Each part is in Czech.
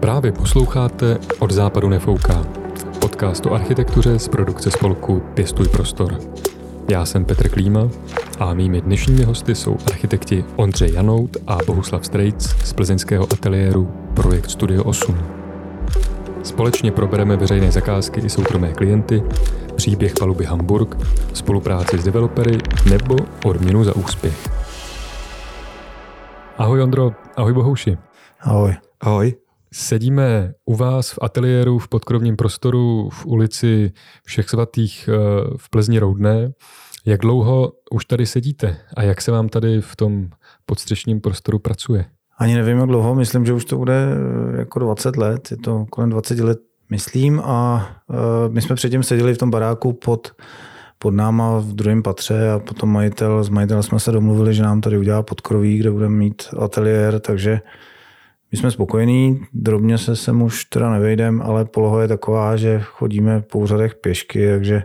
Právě posloucháte Od západu nefouká. Podcast o architektuře z produkce spolku Pěstuj prostor. Já jsem Petr Klíma a mými dnešními hosty jsou architekti Ondřej Janout a Bohuslav Strejc z plzeňského ateliéru Projekt Studio 8. Společně probereme veřejné zakázky i soukromé klienty, příběh paluby Hamburg, spolupráci s developery nebo odměnu za úspěch. Ahoj Ondro, ahoj Bohouši. Ahoj. Ahoj. Sedíme u vás v ateliéru v podkrovním prostoru v ulici Všech svatých eh, v Plzni Roudné. Jak dlouho už tady sedíte a jak se vám tady v tom podstřešním prostoru pracuje? Ani nevím, jak dlouho, myslím, že už to bude eh, jako 20 let, je to kolem 20 let, myslím, a uh, my jsme předtím seděli v tom baráku pod, pod náma v druhém patře a potom majitel, s majitelem jsme se domluvili, že nám tady udělá podkroví, kde budeme mít ateliér, takže my jsme spokojení, drobně se sem už teda nevejdem, ale poloha je taková, že chodíme po úřadech pěšky, takže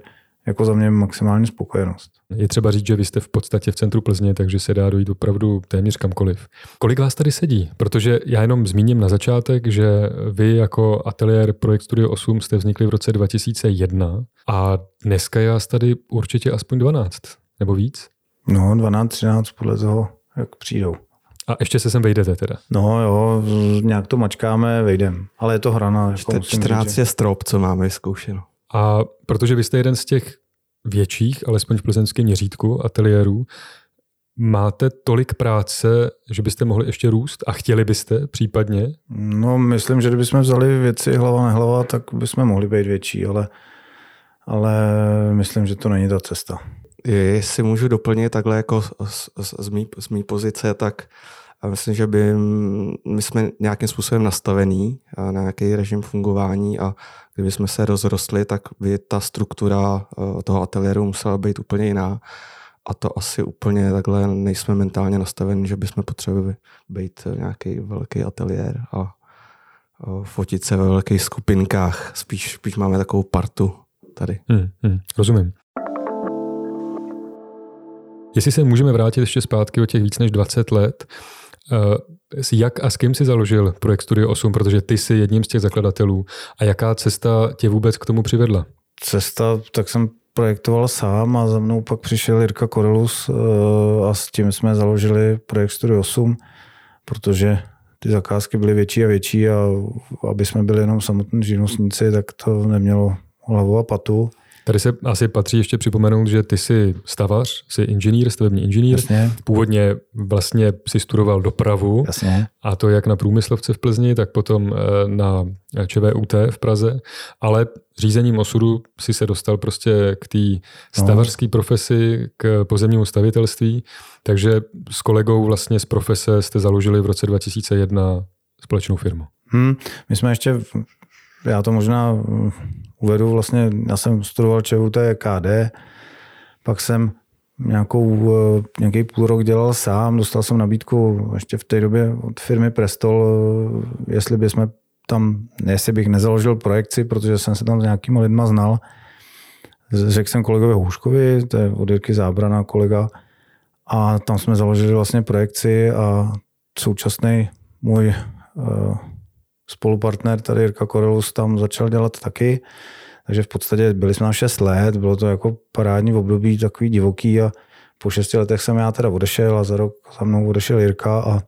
jako za mě maximální spokojenost. Je třeba říct, že vy jste v podstatě v centru Plzně, takže se dá dojít opravdu téměř kamkoliv. Kolik vás tady sedí? Protože já jenom zmíním na začátek, že vy jako ateliér Projekt Studio 8 jste vznikli v roce 2001 a dneska je vás tady určitě aspoň 12 nebo víc? No, 12, 13 podle toho, jak přijdou. A ještě se sem vejdete teda? No jo, nějak to mačkáme, vejdem. Ale je to hrana. Jako 14 je strop, co máme vyzkoušeno. A protože vy jste jeden z těch větších, alespoň v plzeňském měřítku, ateliérů, máte tolik práce, že byste mohli ještě růst a chtěli byste případně? No, myslím, že kdybychom vzali věci hlava nehlava, tak bychom mohli být větší, ale, ale myslím, že to není ta cesta. Jestli můžu doplnit takhle jako z, z, z, mý, z mý pozice, tak myslím, že by my jsme nějakým způsobem nastavení na nějaký režim fungování a kdyby jsme se rozrostli, tak by ta struktura eh, toho ateliéru musela být úplně jiná. A to asi úplně takhle nejsme mentálně nastaveni, že bychom potřebovali být nějaký velký ateliér a fotit se ve velkých skupinkách. Spíš, spíš máme takovou partu tady. Hmm, hmm, rozumím. Jestli se můžeme vrátit ještě zpátky o těch víc než 20 let, Uh, jak a s kým si založil projekt Studio 8, protože ty jsi jedním z těch zakladatelů a jaká cesta tě vůbec k tomu přivedla? Cesta, tak jsem projektoval sám a za mnou pak přišel Jirka Korelus uh, a s tím jsme založili projekt Studio 8, protože ty zakázky byly větší a větší a aby jsme byli jenom samotní živnostníci, tak to nemělo hlavu a patu. Tady se asi patří ještě připomenout, že ty jsi stavař, jsi inženýr, stavební inženýr. Jasně. Původně vlastně si studoval dopravu. Jasně. A to jak na průmyslovce v Plzni, tak potom eh, na ČVUT v Praze. Ale řízením osudu si se dostal prostě k té stavařské profesi, k pozemnímu stavitelství. Takže s kolegou vlastně z profese jste založili v roce 2001 společnou firmu. Hmm, my jsme ještě, já to možná uvedu, vlastně já jsem studoval ČVUT KD, pak jsem nějakou, eh, nějaký půl rok dělal sám, dostal jsem nabídku ještě v té době od firmy Prestol, eh, jestli bychom tam, jestli bych nezaložil projekci, protože jsem se tam s nějakýma lidma znal. Řekl jsem kolegovi Hůškovi, to je od Jirky Zábrana kolega, a tam jsme založili vlastně projekci a současný můj uh, spolupartner tady Jirka Korelus tam začal dělat taky. Takže v podstatě byli jsme na 6 let, bylo to jako parádní období, takový divoký a po 6 letech jsem já teda odešel a za rok za mnou odešel Jirka a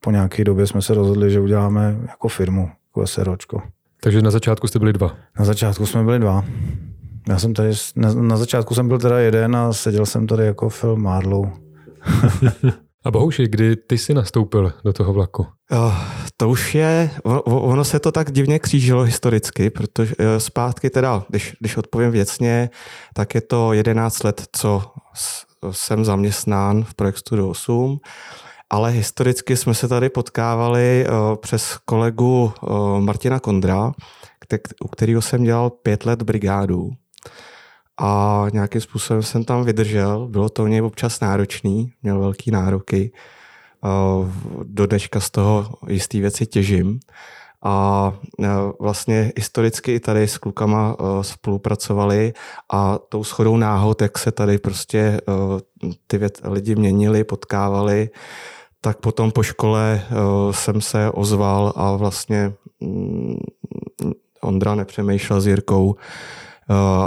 po nějaké době jsme se rozhodli, že uděláme jako firmu, jako SROčko. Takže na začátku jste byli dva? Na začátku jsme byli dva. Já jsem tady, na, na začátku jsem byl teda jeden a seděl jsem tady jako Phil Marlow. A Bohuši, kdy ty jsi nastoupil do toho vlaku? Oh, to už je, ono se to tak divně křížilo historicky, protože eh, zpátky teda, když, když odpovím věcně, tak je to 11 let, co jsem zaměstnán v projektu 8, ale historicky jsme se tady potkávali uh, přes kolegu Martina Kondra, u kterého jsem dělal pět let brigádu a nějakým způsobem jsem tam vydržel. Bylo to u něj občas náročný, měl velký nároky. Do dneška z toho jistý věci těžím. A vlastně historicky i tady s klukama spolupracovali a tou schodou náhod, jak se tady prostě ty lidi měnili, potkávali, tak potom po škole jsem se ozval a vlastně um, Ondra nepřemýšlel s Jirkou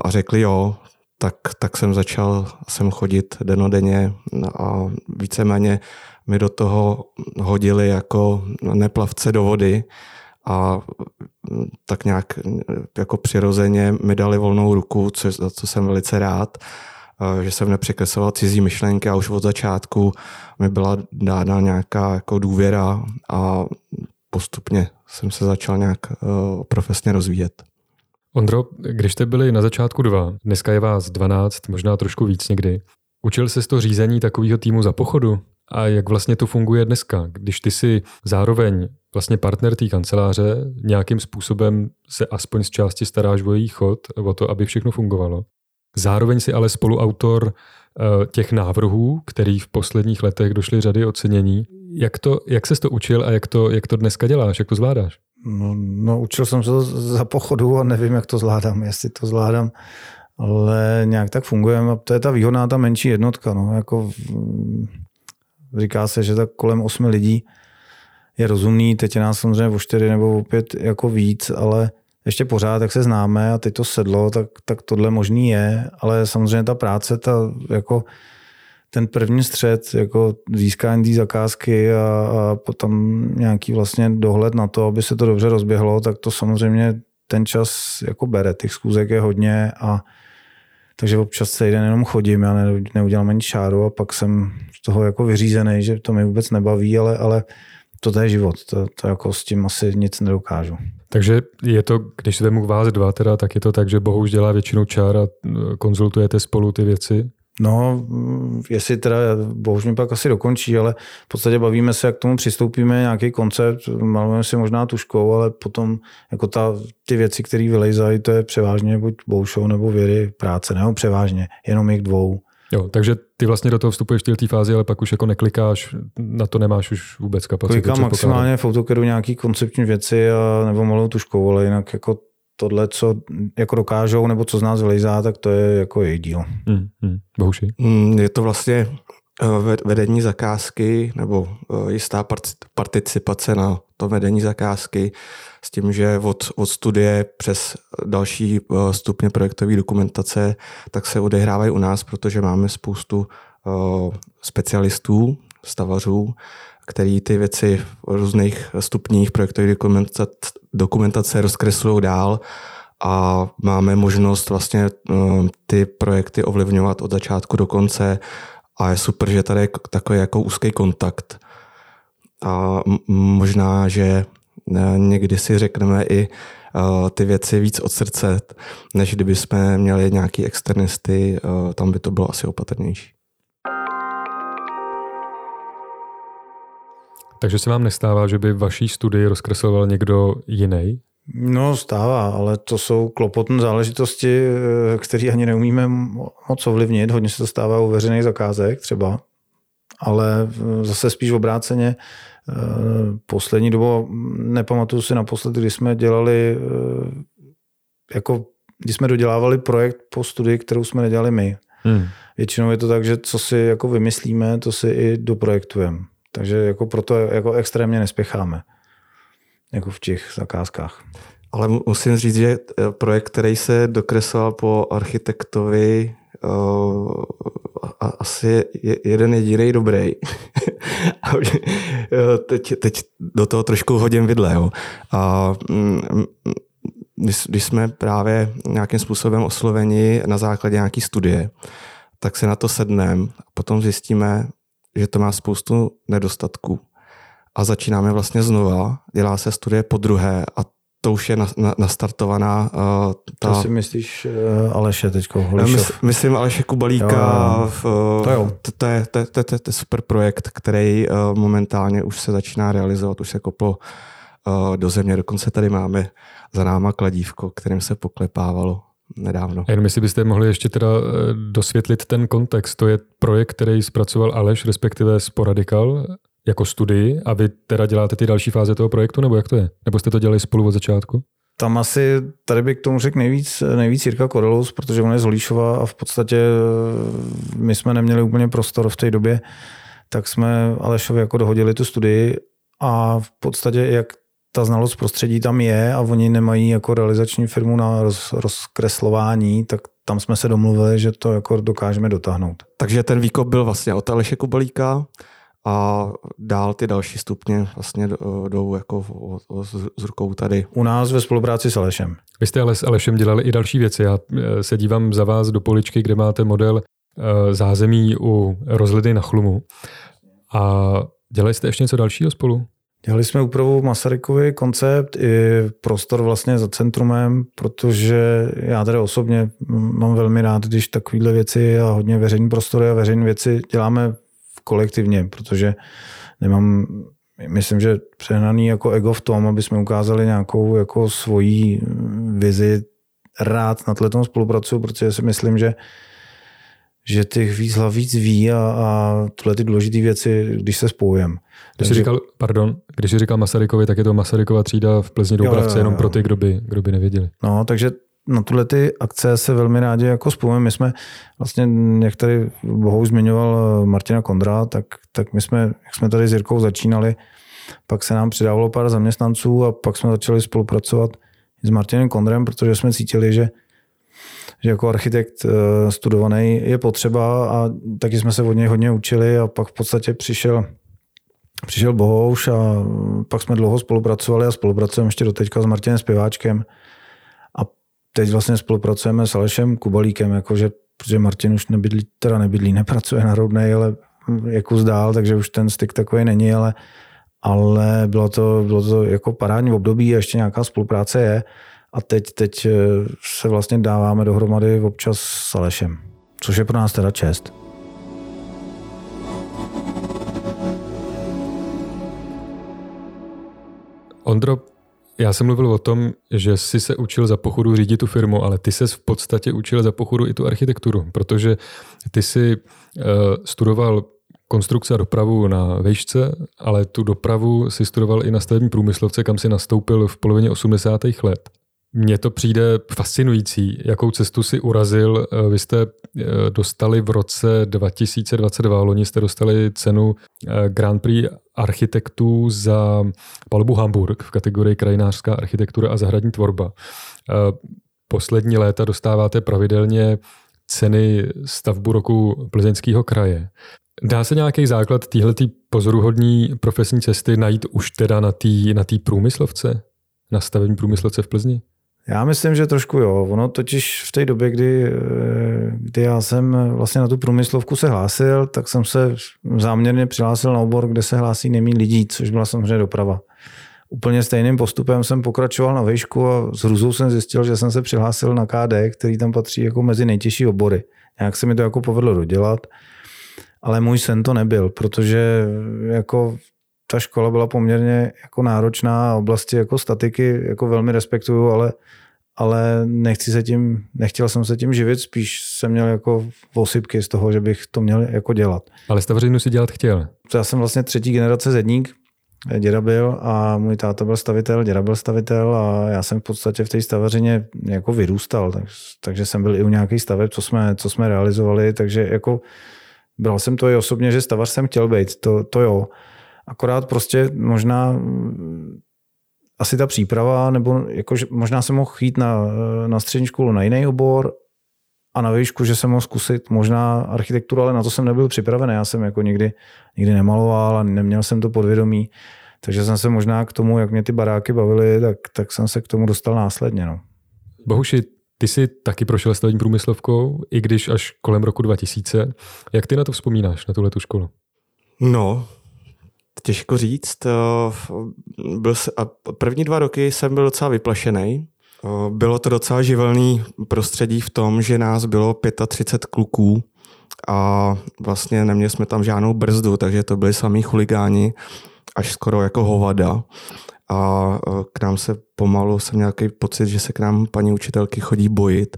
a řekli jo, tak, tak jsem začal jsem chodit denodenně a víceméně mi do toho hodili jako neplavce do vody a tak nějak jako přirozeně mi dali volnou ruku, co, za co jsem velice rád, že jsem nepřekresoval cizí myšlenky a už od začátku mi byla dána nějaká jako důvěra a postupně jsem se začal nějak profesně rozvíjet. Ondro, když jste byli na začátku dva, dneska je vás 12, možná trošku víc někdy, učil se to řízení takového týmu za pochodu? A jak vlastně to funguje dneska, když ty si zároveň vlastně partner té kanceláře, nějakým způsobem se aspoň z části staráš o její chod, o to, aby všechno fungovalo. Zároveň si ale spoluautor eh, těch návrhů, který v posledních letech došly řady ocenění. Jak, to, jak se to učil a jak to, jak to dneska děláš, jak to zvládáš? No, no, učil jsem se to za pochodu a nevím, jak to zvládám, jestli to zvládám, ale nějak tak fungujeme. To je ta výhodná, ta menší jednotka. No. Jako, říká se, že tak kolem osmi lidí je rozumný, teď je nás samozřejmě o čtyři nebo o pět jako víc, ale ještě pořád, jak se známe a teď to sedlo, tak, tak tohle možný je, ale samozřejmě ta práce, ta jako ten první střed, jako získání té zakázky a, a potom nějaký vlastně dohled na to, aby se to dobře rozběhlo, tak to samozřejmě ten čas jako bere. Těch schůzek je hodně a takže občas celý den jenom chodím, já ne, neudělám ani čáru a pak jsem z toho jako vyřízený, že to mi vůbec nebaví, ale, ale to je život, to, to jako s tím asi nic nedokážu. Takže je to, když se vemu vás dva, teda, tak je to tak, že Bohuž dělá většinu čár a konzultujete spolu ty věci? No, jestli teda, bohuž mi pak asi dokončí, ale v podstatě bavíme se, jak k tomu přistoupíme, nějaký koncept, malujeme si možná tuškou, ale potom jako ta, ty věci, které vylejzají, to je převážně buď Boušou nebo Věry práce, nebo převážně, jenom jich dvou. Jo, takže ty vlastně do toho vstupuješ v té fázi, ale pak už jako neklikáš, na to nemáš už vůbec kapacitu. Klikám maximálně v AutoCADu nějaký koncepční věci a, nebo malou tuškou, ale jinak jako tohle, co jako dokážou, nebo co z nás vylejzá, tak to je jako její díl. Hmm, hmm. Je to vlastně eh, vedení zakázky nebo eh, jistá participace na to vedení zakázky s tím, že od, od studie přes další eh, stupně projektové dokumentace tak se odehrávají u nás, protože máme spoustu specialistů, stavařů, který ty věci v různých stupních projektových dokumentace, dokumentace rozkreslují dál a máme možnost vlastně eh, ty projekty ovlivňovat od začátku do konce a je super, že tady je takový jako úzký kontakt. A možná, že eh, někdy si řekneme i eh, ty věci víc od srdce, než kdyby jsme měli nějaký externisty, tam by to bylo asi opatrnější. Takže se vám nestává, že by vaší studii rozkresloval někdo jiný? No stává, ale to jsou klopotné záležitosti, eh, které ani neumíme moc ovlivnit. Hodně se to stává u veřejných zakázek třeba, ale eh, zase spíš obráceně. Eh, poslední dobu, nepamatuju si naposled, kdy jsme dělali, jako když jsme dodělávali projekt po studii, kterou jsme nedělali my. Hmm. Většinou je to tak, že co si jako vymyslíme, to si i doprojektujeme. Takže jako proto jako extrémně nespěcháme jako v těch zakázkách. Ale musím říct, že eh, projekt, který se dokresloval po architektovi, uh, asi je jeden jediný dobrý. Eh, teď, teď do toho trošku hodím vidle. Jo. A mm, když, když jsme právě nějakým způsobem osloveni na základě nějaké studie, tak se na to sedneme a potom zjistíme, že to má spoustu nedostatků. A začínáme vlastně znova, dělá se studie po druhé a to už je na, na, nastartovaná. Uh, ta... To si myslíš uh, Aleše teďko, Mys, Myslím Aleše Kubalíka. Jo, v, uh, to, jo. To, to, je, to, to, to, to je super projekt, který uh, momentálně už se začíná realizovat, už se koplo uh, do země. Dokonce tady máme za náma kladívko, kterým se poklepávalo nedávno. A jenom jestli byste mohli ještě teda eh, dosvětlit ten kontext. To je projekt, který zpracoval Aleš, respektive Sporadikal, jako studii a vy teda děláte ty další fáze toho projektu, nebo jak to je? Nebo jste to dělali spolu od začátku? Tam asi, tady bych k tomu řekl nejvíc, nejvíc Jirka Korelus, protože on je z Holíšova a v podstatě eh, my jsme neměli úplně prostor v té době, tak jsme Alešovi jako dohodili tu studii a v podstatě jak ta znalost prostředí tam je a oni nemají jako realizační firmu na roz, rozkreslování, tak tam jsme se domluvili, že to jako dokážeme dotáhnout. Takže ten výkop byl vlastně od Aleše Kubalíka a dál ty další stupně vlastně jdou jako s rukou tady. U nás ve spolupráci s Alešem. Vy jste ale s Alešem dělali i další věci. Já eh, se dívám za vás do poličky, kde máte model eh, zázemí u rozhledy na chlumu. A dělali jste ještě něco dalšího spolu? Dělali jsme úpravu Masarykovi koncept i prostor vlastně za centrumem, protože já tady osobně mám velmi rád, když takovéhle věci a hodně veřejné prostory a veřejné věci děláme kolektivně, protože nemám, myslím, že přehnaný jako ego v tom, aby jsme ukázali nějakou jako svoji vizi. Rád na tom spolupracuju, protože si myslím, že že těch víc hlav víc ví a, a tyhle ty důležité věci, když se spojujeme. Když jsi říkal, pardon, když jsi říkal Masarykovi, tak je to Masarykova třída v Plzni Doubravce, jenom pro ty, kdo by, kdo by nevěděli. No, takže na tuhle ty akce se velmi rádi jako spojujeme. My jsme vlastně, jak tady Bohou zmiňoval Martina Kondra, tak, tak my jsme, jak jsme tady s Jirkou začínali, pak se nám přidávalo pár zaměstnanců a pak jsme začali spolupracovat s Martinem Kondrem, protože jsme cítili, že že jako architekt eh, studovaný je potřeba a taky jsme se od něj hodně učili a pak v podstatě přišel přišel Bohouš a pak jsme dlouho spolupracovali a spolupracujeme ještě do teďka s Martinem Zpěváčkem. A teď vlastně spolupracujeme s Alešem Kubalíkem, jakože, protože Martin už nebydlí, teda nebydlí, nepracuje na Roudnej, ale jako zdál, takže už ten styk takový není, ale, ale bylo to, bylo to jako parádní období a ještě nějaká spolupráce je a teď, teď eh, se vlastně dáváme dohromady občas s Alešem, což je pro nás teda čest. Ondro, já jsem mluvil o tom, že jsi se učil za pochodu řídit tu firmu, ale ty se v podstatě učil za pochodu i tu architekturu, protože ty jsi uh, studoval konstrukce a dopravu na vejšce, ale tu dopravu si studoval i na stavební průmyslovce, kam si nastoupil v polovině 80. let. Mně to přijde fascinující, jakou cestu si urazil. Eh, vy jste eh, dostali v roce 2022, loni jste dostali cenu eh, Grand Prix architektů za palbu Hamburg v kategorii krajinářská architektura a zahradní tvorba. Poslední léta dostáváte pravidelně ceny stavbu roku plzeňského kraje. Dá se nějaký základ téhleté pozoruhodní profesní cesty najít už teda na té na tý průmyslovce? Na stavební průmyslovce v Plzni? Já myslím, že trošku jo. Ono totiž v té době, kdy, eh, kdy já jsem vlastně na tu průmyslovku se hlásil, tak jsem se záměrně přihlásil na obor, kde se hlásí nejméně lidí, což byla samozřejmě doprava. Úplně stejným postupem jsem pokračoval na výšku a s hruzou jsem zjistil, že jsem se přihlásil na KD, který tam patří jako mezi nejtěžší obory. Nějak se mi to jako povedlo dodělat, ale můj sen to nebyl, protože jako ta škola byla poměrně jako náročná, oblasti jako statiky jako velmi respektuju, ale, ale nechci se tím, nechtěl jsem se tím živit, spíš jsem měl jako osypky z toho, že bych to měl jako dělat. Ale stavařinu si dělat chtěl? Já jsem vlastně třetí generace zedník, děda byl a můj táta byl stavitel, děda byl stavitel a já jsem v podstatě v té stavařině jako vyrůstal, tak, takže jsem byl i u nějakých staveb, co jsme, co jsme realizovali, takže jako bral jsem to i osobně, že stavař jsem chtěl být, to, to jo. Akorát prostě možná mm, asi ta příprava, nebo jakože možná jsem mohl jít na, na střední školu na jiný obor a na výšku, že jsem mohl zkusit možná architekturu, ale na to jsem nebyl připravený. Já jsem jako nikdy, nikdy nemaloval a neměl jsem to podvědomí. Takže jsem se možná k tomu, jak mě ty baráky bavily, tak, tak jsem se k tomu dostal následně. No. Bohuši, ty jsi taky prošel stavební průmyslovkou, i když až kolem roku 2000. Jak ty na to vzpomínáš, na tuhle tu školu? No, Těžko říct. Eh, byl, a první dva roky jsem byl docela vyplašený. Eh, bylo to docela živelný prostředí v tom, že nás bylo 35 kluků a vlastně neměli jsme tam žádnou brzdu, takže to byli samý chuligáni, až skoro jako hovada. A eh, k nám se pomalu jsem nějaký pocit, že se k nám paní učitelky chodí bojit,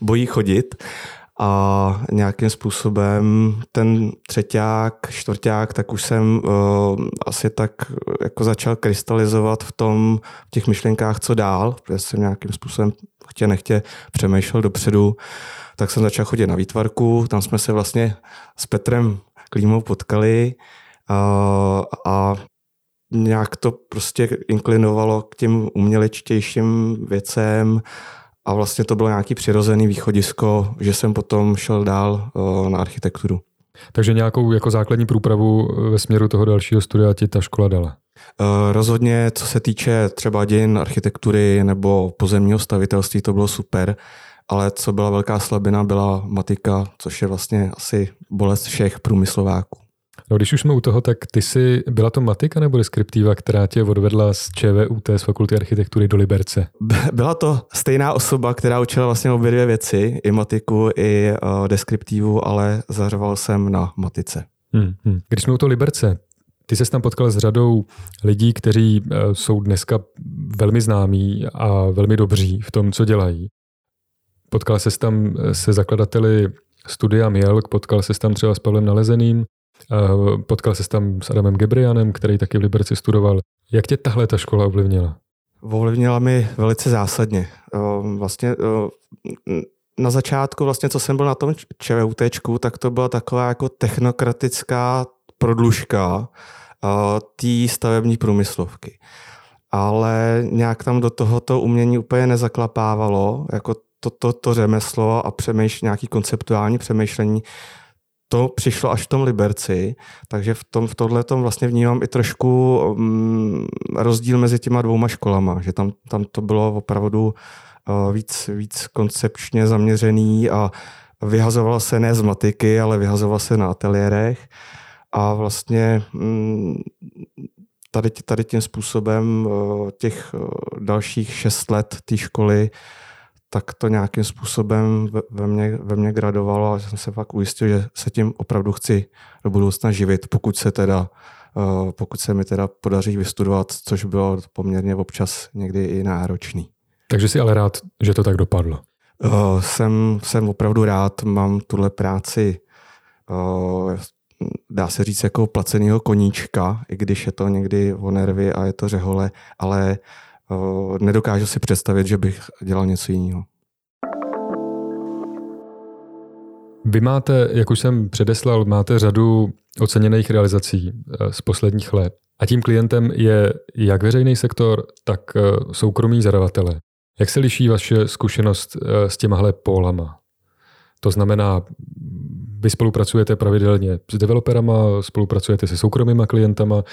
bojí chodit a nějakým způsobem ten třeták, čtvrták, tak už jsem uh, asi tak jako začal krystalizovat v tom, v těch myšlenkách, co dál, protože jsem nějakým způsobem chtě nechtě přemýšlel dopředu, tak jsem začal chodit na výtvarku, tam jsme se vlastně s Petrem Klímou potkali a, a nějak to prostě inklinovalo k těm umělečtějším věcem a vlastně to bylo nějaký přirozený východisko, že jsem potom šel dál na architekturu. Takže nějakou jako základní průpravu ve směru toho dalšího studia ti ta škola dala? Rozhodně, co se týče třeba dějin architektury nebo pozemního stavitelství, to bylo super, ale co byla velká slabina, byla matika, což je vlastně asi bolest všech průmyslováků. No, když už jsme u toho, tak ty jsi, byla to matika nebo deskriptiva, která tě odvedla z ČVUT, z Fakulty architektury do Liberce? Byla to stejná osoba, která učila vlastně obě dvě věci, i matiku, i uh, deskriptivu, ale zařoval jsem na matice. Hmm, hmm. Když jsme u toho Liberce, ty se tam potkal s řadou lidí, kteří uh, jsou dneska velmi známí a velmi dobří v tom, co dělají. Potkal se tam se zakladateli studia Mielk, potkal se tam třeba s Pavlem Nalezeným, Potkal se tam s Adamem Gebrianem, který taky v Liberci studoval. Jak tě tahle ta škola ovlivnila? Ovlivnila mi velice zásadně. Vlastně na začátku, vlastně, co jsem byl na tom ČVUT, tak to byla taková jako technokratická prodlužka té stavební průmyslovky. Ale nějak tam do tohoto umění úplně nezaklapávalo, jako to, to, to řemeslo a přemýšlení, nějaký konceptuální přemýšlení to přišlo až v tom Liberci, takže v, tom, v tohle tom vlastně vnímám i trošku um, rozdíl mezi těma dvouma školama, že tam, tam to bylo opravdu uh, víc, víc koncepčně zaměřený a vyhazoval se ne z matiky, ale vyhazoval se na ateliérech. A vlastně um, tady, tady tím způsobem uh, těch uh, dalších šest let té školy tak to nějakým způsobem ve mně, ve mně gradovalo a jsem se fakt ujistil, že se tím opravdu chci do budoucna živit, pokud se teda eh, pokud se mi teda podaří vystudovat, což bylo poměrně občas někdy i náročný. Takže jsi ale rád, že to tak dopadlo? Uh, jsem, jsem opravdu rád, mám tuhle práci, uh, dá se říct, jako placenýho koníčka, i když je to někdy o nervy a je to řehole, ale nedokážu si představit, že bych dělal něco jiného. Vy máte, jak už jsem předeslal, máte řadu oceněných realizací eh, z posledních let. A tím klientem je jak veřejný sektor, tak eh, soukromí zadavatele. Jak se liší vaše zkušenost eh, s těmahle pólama? To znamená, vy spolupracujete pravidelně s developerama, spolupracujete se soukromýma klientama,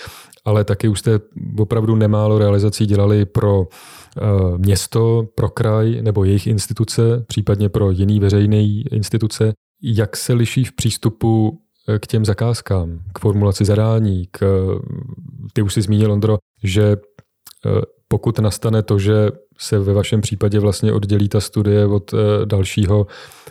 ale taky už jste opravdu nemálo realizací dělali pro eh, město, pro kraj nebo jejich instituce, případně pro jiný veřejné instituce. Jak se liší v přístupu eh, k těm zakázkám, k formulaci zadání, k, ty už si zmínil, Ondro, že eh, pokud nastane to, že se ve vašem případě vlastně oddělí ta studie od dalšího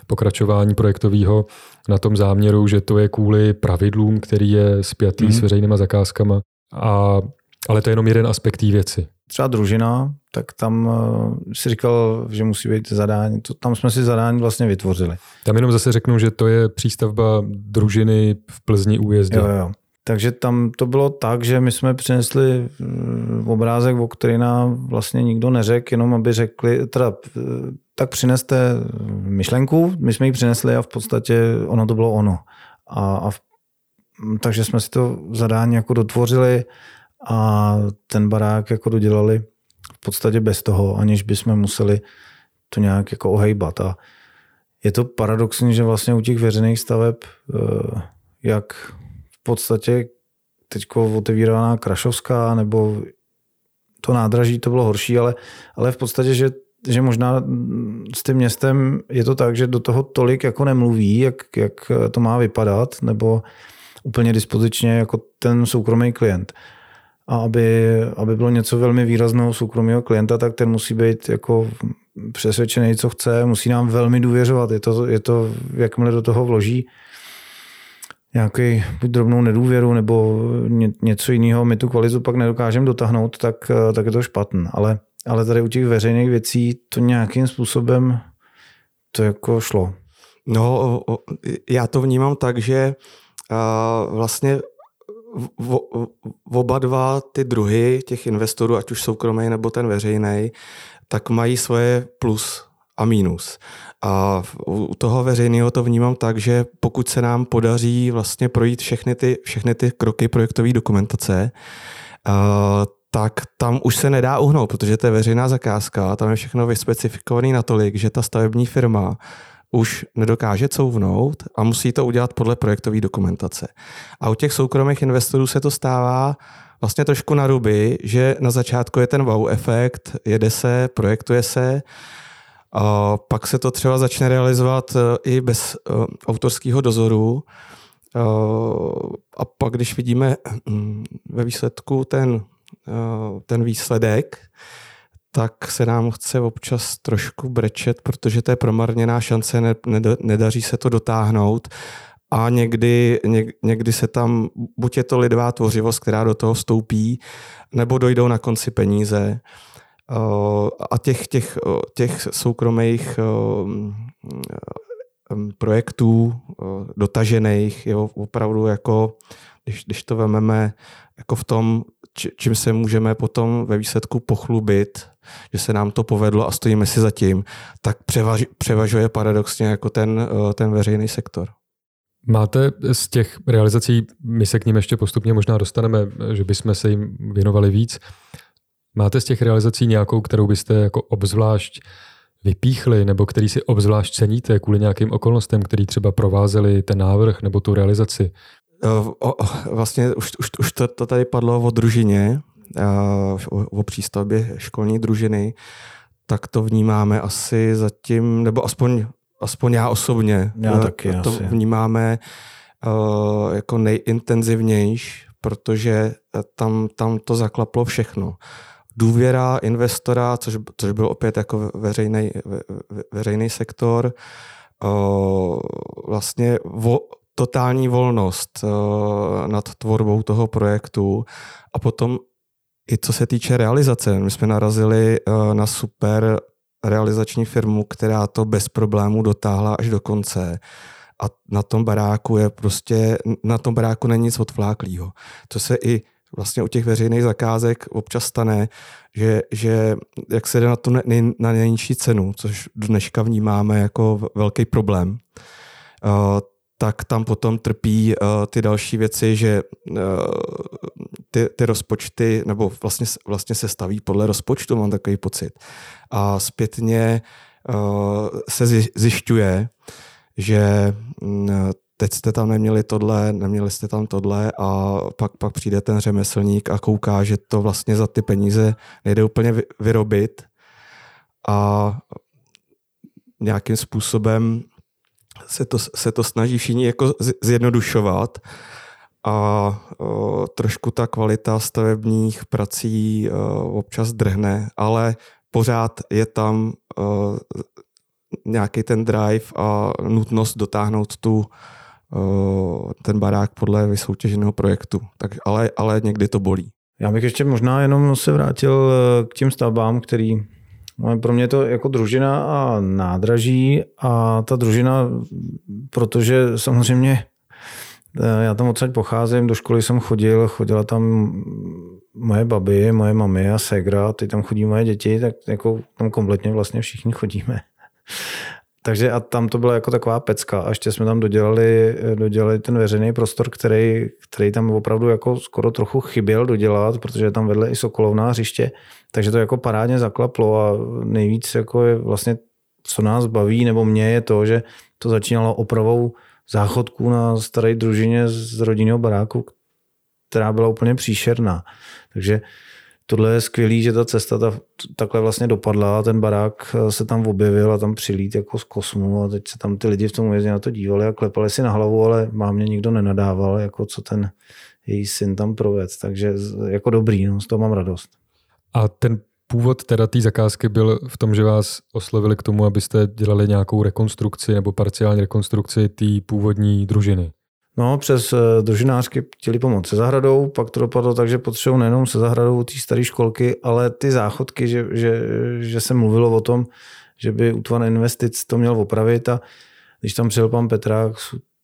pokračování projektového na tom záměru, že to je kvůli pravidlům, který je spjatý mm. s veřejnýma zakázkama, a, ale to je jenom jeden aspekt té věci. Třeba družina, tak tam uh, si říkal, že musí být zadání. To, tam jsme si zadání vlastně vytvořili. Tam jenom zase řeknu, že to je přístavba družiny v Plzni újezdě. Jo, jo. Takže tam to bylo tak, že my jsme přinesli eh, obrázek, o který nám vlastně nikdo neřekl, jenom aby řekli, teda eh, tak přineste myšlenku, my jsme ji přinesli a v podstatě ono to bylo ono. A, a v, takže jsme si to zadání jako dotvořili a ten barák jako dodělali v podstatě bez toho, aniž bychom museli to nějak jako ohejbat. A je to paradoxní, že vlastně u těch veřejných staveb, eh, jak podstatě teď otevíraná Krašovská nebo to nádraží, to bylo horší, ale, ale v podstatě, že že možná s tím městem je to tak, že do toho tolik jako nemluví, jak, jak to má vypadat, nebo úplně dispozičně jako ten soukromý klient. A aby, aby bylo něco velmi výrazného soukromého klienta, tak ten musí být jako přesvědčený, co chce, musí nám velmi důvěřovat. Je to, je to jakmile do toho vloží nějaký drobnou nedůvěru nebo něco jiného, my tu kvalitu pak nedokážeme dotáhnout, tak, tak je to špatný. Ale ale tady u těch veřejných věcí to nějakým způsobem to jako šlo. No, já to vnímám tak, že vlastně v, oba dva ty druhy těch investorů, ať už soukromý nebo ten veřejný, tak mají svoje plus a mínus. A u toho veřejného to vnímám tak, že pokud se nám podaří vlastně projít všechny ty, všechny ty kroky projektové dokumentace, tak tam už se nedá uhnout, protože to je veřejná zakázka, tam je všechno vyspecifikované natolik, že ta stavební firma už nedokáže couvnout a musí to udělat podle projektové dokumentace. A u těch soukromých investorů se to stává vlastně trošku na ruby, že na začátku je ten wow efekt, jede se, projektuje se, a pak se to třeba začne realizovat e, i bez uh, autorského dozoru. Uh, a pak, když vidíme um, ve výsledku ten, uh, ten výsledek, tak se nám chce občas trošku brečet, protože to je promarněná šance, ne, nedaří se to dotáhnout a někdy, něk, někdy se tam, buď je to lidová tvořivost, která do toho vstoupí, nebo dojdou na konci peníze. A těch, těch, těch soukromých projektů dotažených je opravdu jako, když, když to vememe jako v tom, čím se můžeme potom ve výsledku pochlubit, že se nám to povedlo a stojíme si za tím, tak převaž, převažuje paradoxně jako ten, ten veřejný sektor. Máte z těch realizací, my se k ním ještě postupně možná dostaneme, že bychom se jim věnovali víc. Máte z těch realizací nějakou, kterou byste jako obzvlášť vypíchli, nebo který si obzvlášť ceníte kvůli nějakým okolnostem, který třeba provázeli ten návrh nebo tu realizaci? O, vlastně už, už, už to, to tady padlo o družině, o přístavbě školní družiny, tak to vnímáme asi zatím, nebo aspoň aspoň já osobně, já to, taky, to asi. vnímáme uh, jako nejintenzivnější, protože tam, tam to zaklaplo všechno. Důvěra investora, což, což byl opět jako veřejný, ve, veřejný sektor, uh, vlastně vo, totální volnost uh, nad tvorbou toho projektu a potom i co se týče realizace, my jsme narazili uh, na super realizační firmu, která to bez problémů dotáhla až do konce a na tom baráku je prostě, na tom baráku není nic odfláklýho. To se i vlastně u těch veřejných zakázek občas stane, že, že jak se jde na tu na nejnižší cenu, což dneška vnímáme jako velký problém, uh, tak tam potom trpí uh, ty další věci, že uh, ty, ty rozpočty, nebo vlastně, vlastně se staví podle rozpočtu, mám takový pocit. A zpětně se zjišťuje, že uh, teď jste tam neměli tohle, neměli jste tam tohle a pak, pak přijde ten řemeslník a kouká, že to vlastně za ty peníze nejde úplně vyrobit a nějakým způsobem se to, se to snaží všichni jako zjednodušovat a o, trošku ta kvalita stavebních prací o, občas drhne, ale pořád je tam o, nějaký ten drive a nutnost dotáhnout tu, ten barák podle vysoutěženého projektu. Tak, ale, ale někdy to bolí. Já bych ještě možná jenom se vrátil e, k těm stavbám, který No, pro mě to jako družina a nádraží a ta družina, protože samozřejmě eh, já tam odsaď pocházím, do školy jsem chodil, chodila tam moje baby, moje mamy a segra, ty tam chodí moje děti, tak jako tam kompletně vlastně všichni chodíme. Takže a tam to byla jako taková pecka a ještě jsme tam dodělali, dodělali ten veřejný prostor, který, který tam opravdu jako skoro trochu chyběl dodělat, protože tam vedle i Sokolovná hřiště, takže to jako parádně zaklaplo a nejvíc jako je vlastně, co nás baví, nebo mě je to, že to začínalo opravou záchodků na staré družině z rodinného baráku, která byla úplně příšerná. Takže tohle je skvělý, že ta cesta ta, takhle vlastně dopadla, ten barák eh, se tam objevil a tam přilít jako z kosmu a teď se tam ty lidi v tom ujezdě na to dívali a klepali si na hlavu, ale mám mě nikdo nenadával, jako co ten její syn tam proved, takže jako dobrý, no, z toho mám radost. A ten původ teda té zakázky byl v tom, že vás oslovili k tomu, abyste dělali nějakou rekonstrukci nebo parciální rekonstrukci té původní družiny. No, přes eh, družinářky chtěli pomoct se zahradou, pak to dopadlo tak, že potřebují nejenom se zahradou té staré školky, ale ty záchodky, že, že, že se mluvilo o tom, že by útvar investic to měl opravit a když tam přijel pan Petrák,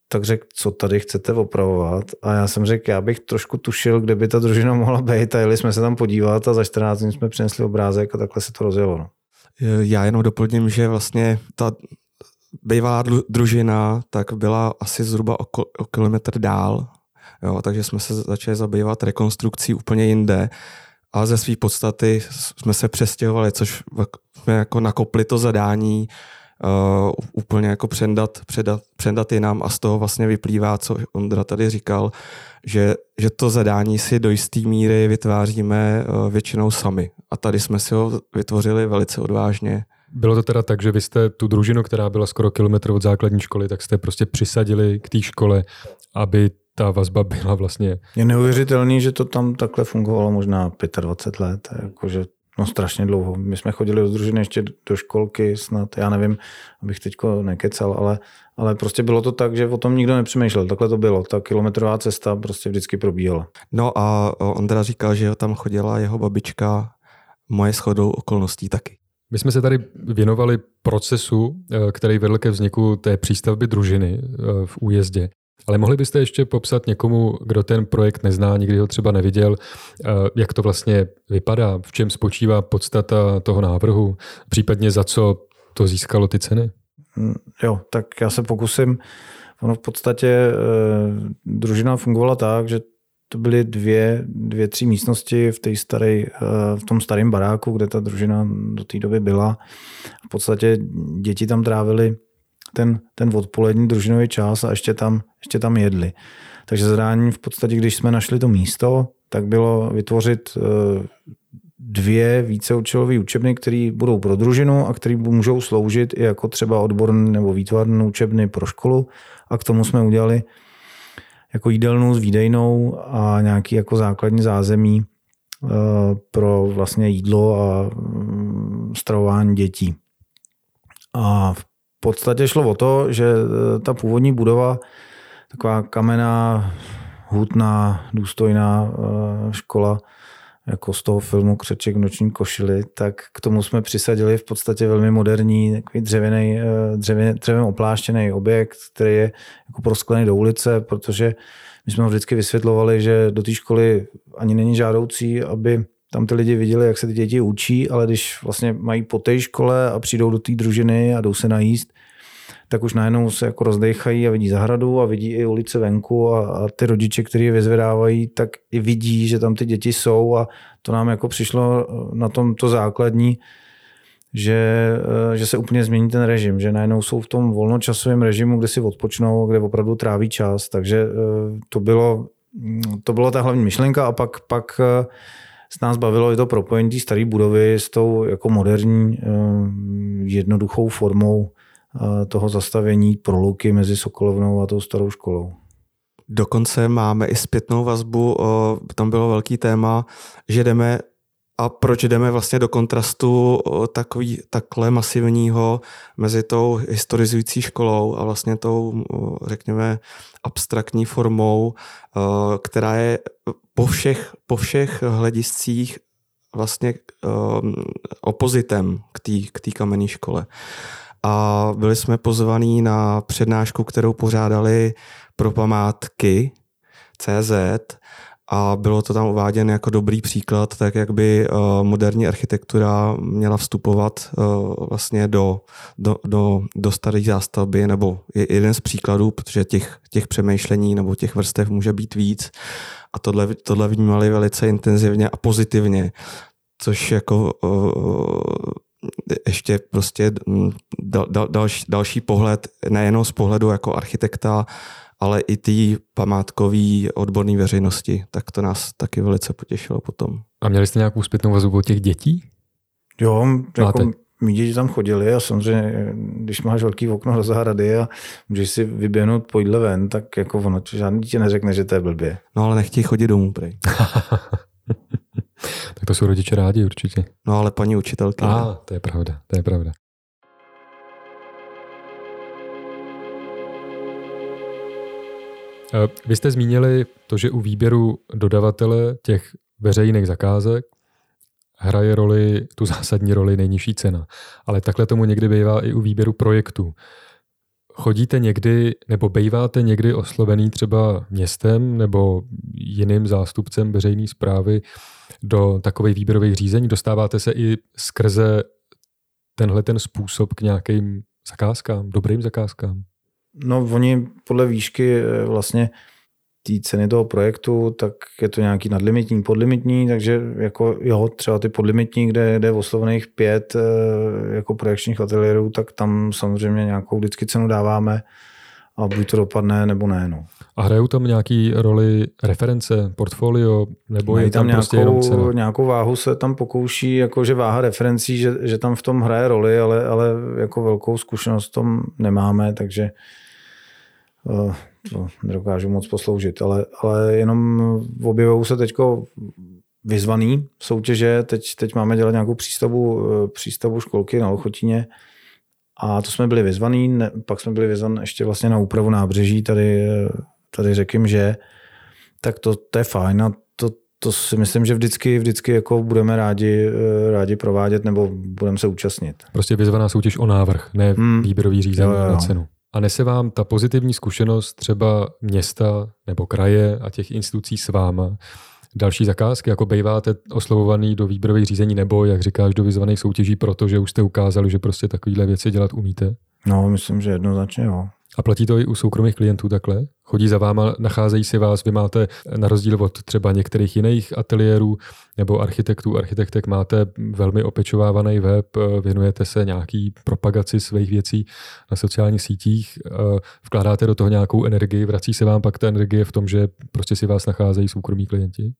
tak řekl, co tady chcete opravovat. A já jsem řekl, já bych trošku tušil, kde by ta družina mohla být a jeli jsme se tam podívat a za 14 dní jsme přinesli obrázek a takhle se to rozjelo. No. Já jenom doplním, že vlastně ta bývalá družina tak byla asi zhruba o, o kilometr dál, jo, takže jsme se začali zabývat rekonstrukcí úplně jinde a ze své podstaty jsme se přestěhovali, což jsme jako nakopli to zadání uh, úplně jako předat, předat, předat jinam a z toho vlastně vyplývá, co Ondra tady říkal, že, že to zadání si do jisté míry vytváříme uh, většinou sami. A tady jsme si ho vytvořili velice odvážně. Bylo to teda tak, že vy jste tu družinu, která byla skoro kilometr od základní školy, tak jste prostě přisadili k té škole, aby ta vazba byla vlastně... Je neuvěřitelný, že to tam takhle fungovalo možná 25 let, jakože no strašně dlouho. My jsme chodili do družiny ještě do školky snad, já nevím, abych teďko nekecal, ale, ale prostě bylo to tak, že o tom nikdo nepřemýšlel. Takhle to bylo. Ta kilometrová cesta prostě vždycky probíhala. No a Ondra říkal, že tam chodila jeho babička, moje shodou okolností taky. My jsme se tady věnovali procesu, eh, který vedl ke vzniku té přístavby družiny eh, v újezdě. Ale mohli byste ještě popsat někomu, kdo ten projekt nezná, nikdy ho třeba neviděl, eh, jak to vlastně vypadá, v čem spočívá podstata toho návrhu, případně za co to získalo ty ceny? Mm, jo, tak já se pokusím. Ono v podstatě družina fungovala tak, že to byly dvě, dvě, tři místnosti v, té staré, eh, v tom starém baráku, kde ta družina do té doby byla. V podstatě děti tam trávili ten, ten odpolední družinový čas a ještě tam, ještě tam jedli. Takže zadání v podstatě, když jsme našli to místo, tak bylo vytvořit eh, dvě víceúčelové učebny, které budou pro družinu a které můžou sloužit i jako třeba odborné nebo výtvarné učebny pro školu. A k tomu jsme udělali jako jídelnu s výdejnou a nějaký jako základní zázemí eh, pro vlastně jídlo a mm, stravování dětí. A v podstatě šlo o to, že eh, ta původní budova, taková kamenná, hutná, důstojná eh, škola, jako z toho filmu Křeček v noční košili, tak k tomu jsme přisadili v podstatě velmi moderní, takový dřevěný, eh, dřevěný, dřevěný opláštěný objekt, který je jako prosklený do ulice, protože my jsme vždycky vysvětlovali, že do té školy ani není žádoucí, aby tam ty lidi viděli, jak se ty děti učí, ale když vlastně mají po té škole a přijdou do té družiny a jdou se najíst, tak už najednou se jako rozdechají a vidí zahradu a vidí i ulice venku a, a ty rodiče, kteří je vyzvedávají, tak i vidí, že tam ty děti jsou a to nám jako přišlo eh, na tom to základní, že, eh, že se úplně změní ten režim, že najednou jsou v tom volnočasovém režimu, kde si odpočnou, kde opravdu tráví čas, takže eh, to bylo, mm, to bylo ta hlavní myšlenka a pak, pak s nás bavilo i to propojení staré budovy s tou jako moderní jednoduchou formou toho zastavení proluky mezi Sokolovnou a tou starou školou. Dokonce máme i zpětnou vazbu, tam bylo velký téma, že jdeme a proč jdeme vlastně do kontrastu takový, takhle masivního mezi tou historizující školou a vlastně tou, řekněme, abstraktní formou, která je po všech, po všech hlediscích vlastně opozitem k té k kamenné škole a byli jsme pozvaní na přednášku, kterou pořádali pro památky CZ a bylo to tam uváděno jako dobrý příklad, tak jak by uh, moderní architektura měla vstupovat uh, vlastně do, do, do, do staré zástavby, nebo je jeden z příkladů, protože těch, těch přemýšlení nebo těch vrstev může být víc. A tohle, tohle vnímali velice intenzivně a pozitivně, což jako uh, ještě prostě mm, dal, dal, další, další pohled, nejenom z pohledu jako architekta, ale i té památkové odborné veřejnosti, tak to nás taky velice potěšilo potom. A měli jste nějakou zpětnou vazbu od těch dětí? Jo, jako mý děti tam chodili a samozřejmě, když máš velký okno do zahrady a můžeš si vyběhnout po ven, tak jako ono, žádný dítě neřekne, že to je blbě. No ale nechtějí chodit domů, prej. to jsou rodiče rádi určitě. No ale paní učitelky. A, to je pravda, to je pravda. Eh, vy jste zmínili to, že u výběru dodavatele těch veřejných zakázek hraje roli, tu zásadní roli nejnižší cena. Ale takhle tomu někdy bývá i u výběru projektu. Chodíte někdy, nebo býváte někdy oslovený třeba městem nebo jiným zástupcem veřejné zprávy do takových výběrových řízení? Dostáváte se i skrze tenhle ten způsob k nějakým zakázkám, dobrým zakázkám? No, oni podle výšky eh, vlastně té ceny toho projektu, tak je to nějaký nadlimitní, podlimitní, takže jako jo, třeba ty podlimitní, kde jde oslovených pět eh, jako projekčních ateliérů, tak tam samozřejmě nějakou vždycky cenu dáváme a buď to dopadne, nebo ne. No. A hrajou tam nějaký roli reference, portfolio, nebo Mají je tam, tam nějakou, prostě jenom cena? nějakou váhu se tam pokouší, jako že váha referencí, že, že tam v tom hraje roli, ale, ale jako velkou zkušenost v tom nemáme, takže uh, to nedokážu moc posloužit, ale, ale jenom objevují se teď vyzvaný soutěže, teď, teď máme dělat nějakou přístavu, eh, přístavu školky na Lochotíně a to jsme byli vyzvaný, ne, pak jsme byli vyzvaný ještě vlastně na úpravu nábřeží tady, eh, tady řekím, že tak to, to je fajn a to, to si myslím, že vždycky, vždycky jako budeme rádi, eh, rádi provádět nebo budeme se účastnit. Prostě vyzvaná soutěž o návrh, ne hmm. výběrový řízení jo, jo. na cenu. A nese vám ta pozitivní zkušenost třeba města nebo kraje a těch institucí s váma další zakázky, jako býváte oslovovaný do výběrových řízení nebo, jak říkáš, do vyzvaných soutěží, protože už jste ukázali, že prostě takovéhle věci dělat umíte? No, myslím, že jednoznačně jo. A platí to i u soukromých klientů takhle? Chodí za váma, nacházejí si vás, vy máte na rozdíl od třeba některých jiných ateliérů nebo architektů, architektek máte velmi opečovávaný web, věnujete se nějaký propagaci svých věcí na sociálních sítích, vkládáte do toho nějakou energii, vrací se vám pak ta energie v tom, že prostě si vás nacházejí soukromí klienti?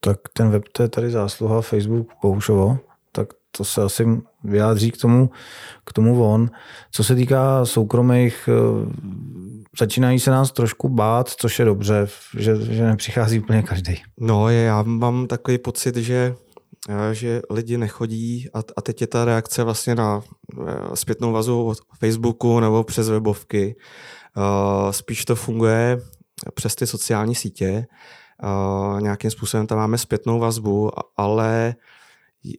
Tak ten web to je tady zásluha Facebook Koušovo, tak to se asi vyjádří k tomu, k tomu on. Co se týká soukromých, eh, začínají se nás trošku bát, což je dobře, že, že nepřichází úplně každý. No, já mám takový pocit, že eh, že lidi nechodí a, a teď je ta reakce vlastně na eh, zpětnou vazu od Facebooku nebo přes webovky. Spíš to funguje přes ty sociální sítě. Nějakým způsobem tam máme zpětnou vazbu, ale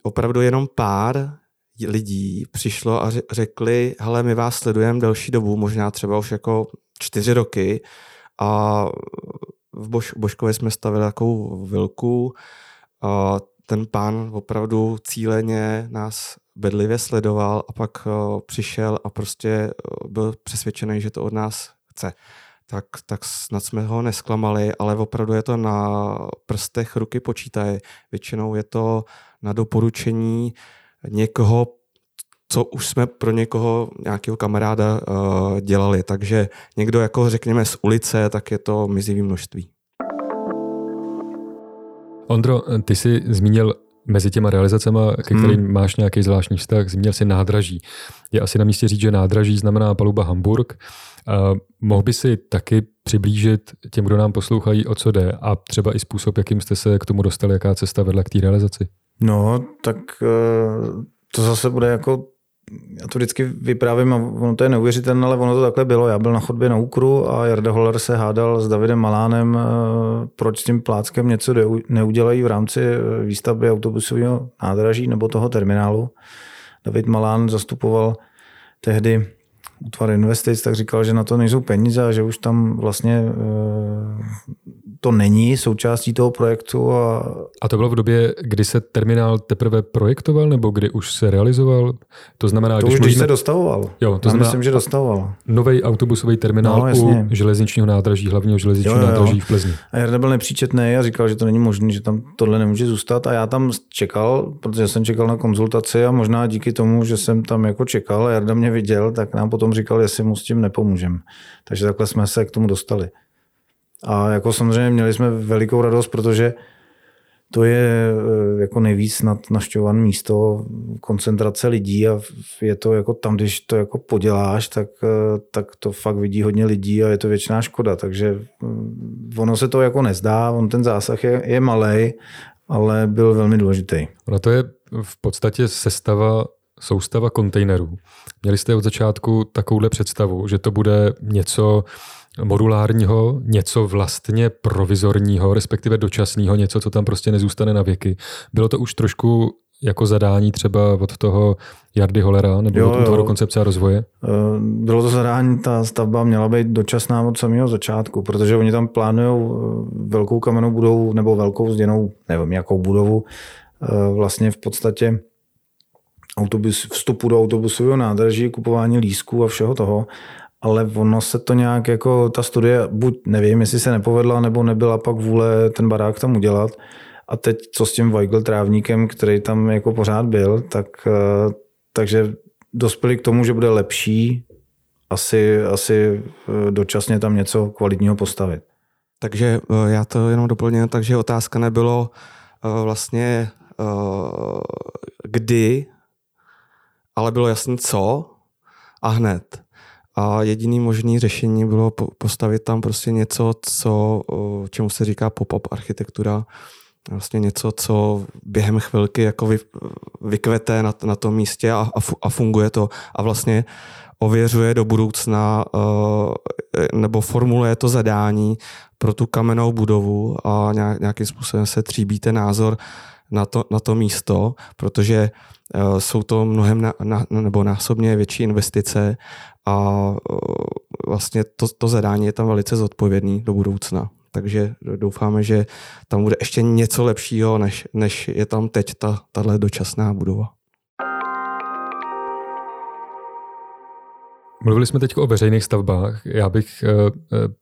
opravdu jenom pár lidí přišlo a řekli, hele, my vás sledujeme delší dobu, možná třeba už jako čtyři roky a v Bož, Božkově jsme stavili takovou vilku a ten pán opravdu cíleně nás bedlivě sledoval a pak přišel a prostě byl přesvědčený, že to od nás chce. Tak, tak snad jsme ho nesklamali, ale opravdu je to na prstech ruky počítaje. Většinou je to na doporučení někoho, co už jsme pro někoho, nějakého kamaráda uh, dělali. Takže někdo, jako řekněme, z ulice, tak je to mizivý množství. Ondro, ty jsi zmínil mezi těma realizacemi, ke kterým hmm. máš nějaký zvláštní vztah, zmínil si nádraží. Je asi na místě říct, že nádraží znamená paluba Hamburg. Uh, mohl by si taky přiblížit těm, kdo nám poslouchají, o co jde a třeba i způsob, jakým jste se k tomu dostali, jaká cesta vedla k té realizaci? No, tak uh, to zase bude jako já to vždycky vyprávím a ono to je neuvěřitelné, ale ono to takhle bylo. Já byl na chodbě na Úkru a Jarda Holler se hádal s Davidem Malánem, eh, proč s tím pláckem něco neudělají v rámci eh, výstavby autobusového nádraží nebo toho terminálu. David Malán zastupoval tehdy útvar investic, tak říkal, že na to nejsou peníze a že už tam vlastně to není součástí toho projektu. A... a to bylo v době, kdy se terminál teprve projektoval, nebo kdy už se realizoval? To znamená, to když už mluvíme... se dostavoval. Jo, to znamená, myslím, že dostavoval. Nový autobusový terminál no, u železničního nádraží, hlavního železničního jo, jo. nádraží v Plzni. A Jarda byl nepříčetný a říkal, že to není možné, že tam tohle nemůže zůstat. A já tam čekal, protože jsem čekal na konzultaci a možná díky tomu, že jsem tam jako čekal a Jarda mě viděl, tak nám potom říkal, jestli mu s tím nepomůžem. Takže takhle jsme se k tomu dostali. A jako samozřejmě měli jsme velikou radost, protože to je eh, jako nejvíc naštěvované místo, koncentrace lidí a je to jako tam, když to jako poděláš, tak, eh, tak to fakt vidí hodně lidí a je to většiná škoda, takže mm, ono se to jako nezdá, on ten zásah je, je malý, ale byl velmi důležitý. Ono to je v podstatě sestava soustava kontejnerů. Měli jste od začátku takovouhle představu, že to bude něco modulárního, něco vlastně provizorního, respektive dočasného, něco, co tam prostě nezůstane na věky. Bylo to už trošku jako zadání třeba od toho Jardy Holera nebo jo, od toho koncepce a rozvoje? Eh, bylo to zadání, ta stavba měla být dočasná od samého začátku, protože oni tam plánují eh, velkou kamennou budovu nebo velkou zděnou, nevím, jakou budovu, eh, vlastně v podstatě autobus, vstupu do autobusového nádraží, kupování lísků a všeho toho, ale ono se to nějak jako ta studie, buď nevím, jestli se nepovedla, nebo nebyla pak vůle ten barák tam udělat. A teď co s tím Weigl trávníkem, který tam jako pořád byl, tak, eh, takže dospěli k tomu, že bude lepší asi, asi eh, dočasně tam něco kvalitního postavit. Takže eh, já to jenom doplním, takže otázka nebylo vlastně kdy, ale bylo jasný co a hned. A jediný možný řešení bylo postavit tam prostě něco, co, čemu se říká pop-up architektura, vlastně něco, co během chvilky jako vy, vykvete na, na tom místě a, a funguje to. A vlastně ověřuje do budoucna nebo formuluje to zadání pro tu kamennou budovu a nějakým způsobem se tříbí ten názor na to, na to místo, protože jsou to mnohem na, na, nebo násobně větší investice a vlastně to, to zadání je tam velice zodpovědný do budoucna. Takže doufáme, že tam bude ještě něco lepšího, než, než je tam teď ta, tahle dočasná budova. Mluvili jsme teď o veřejných stavbách. Já bych e,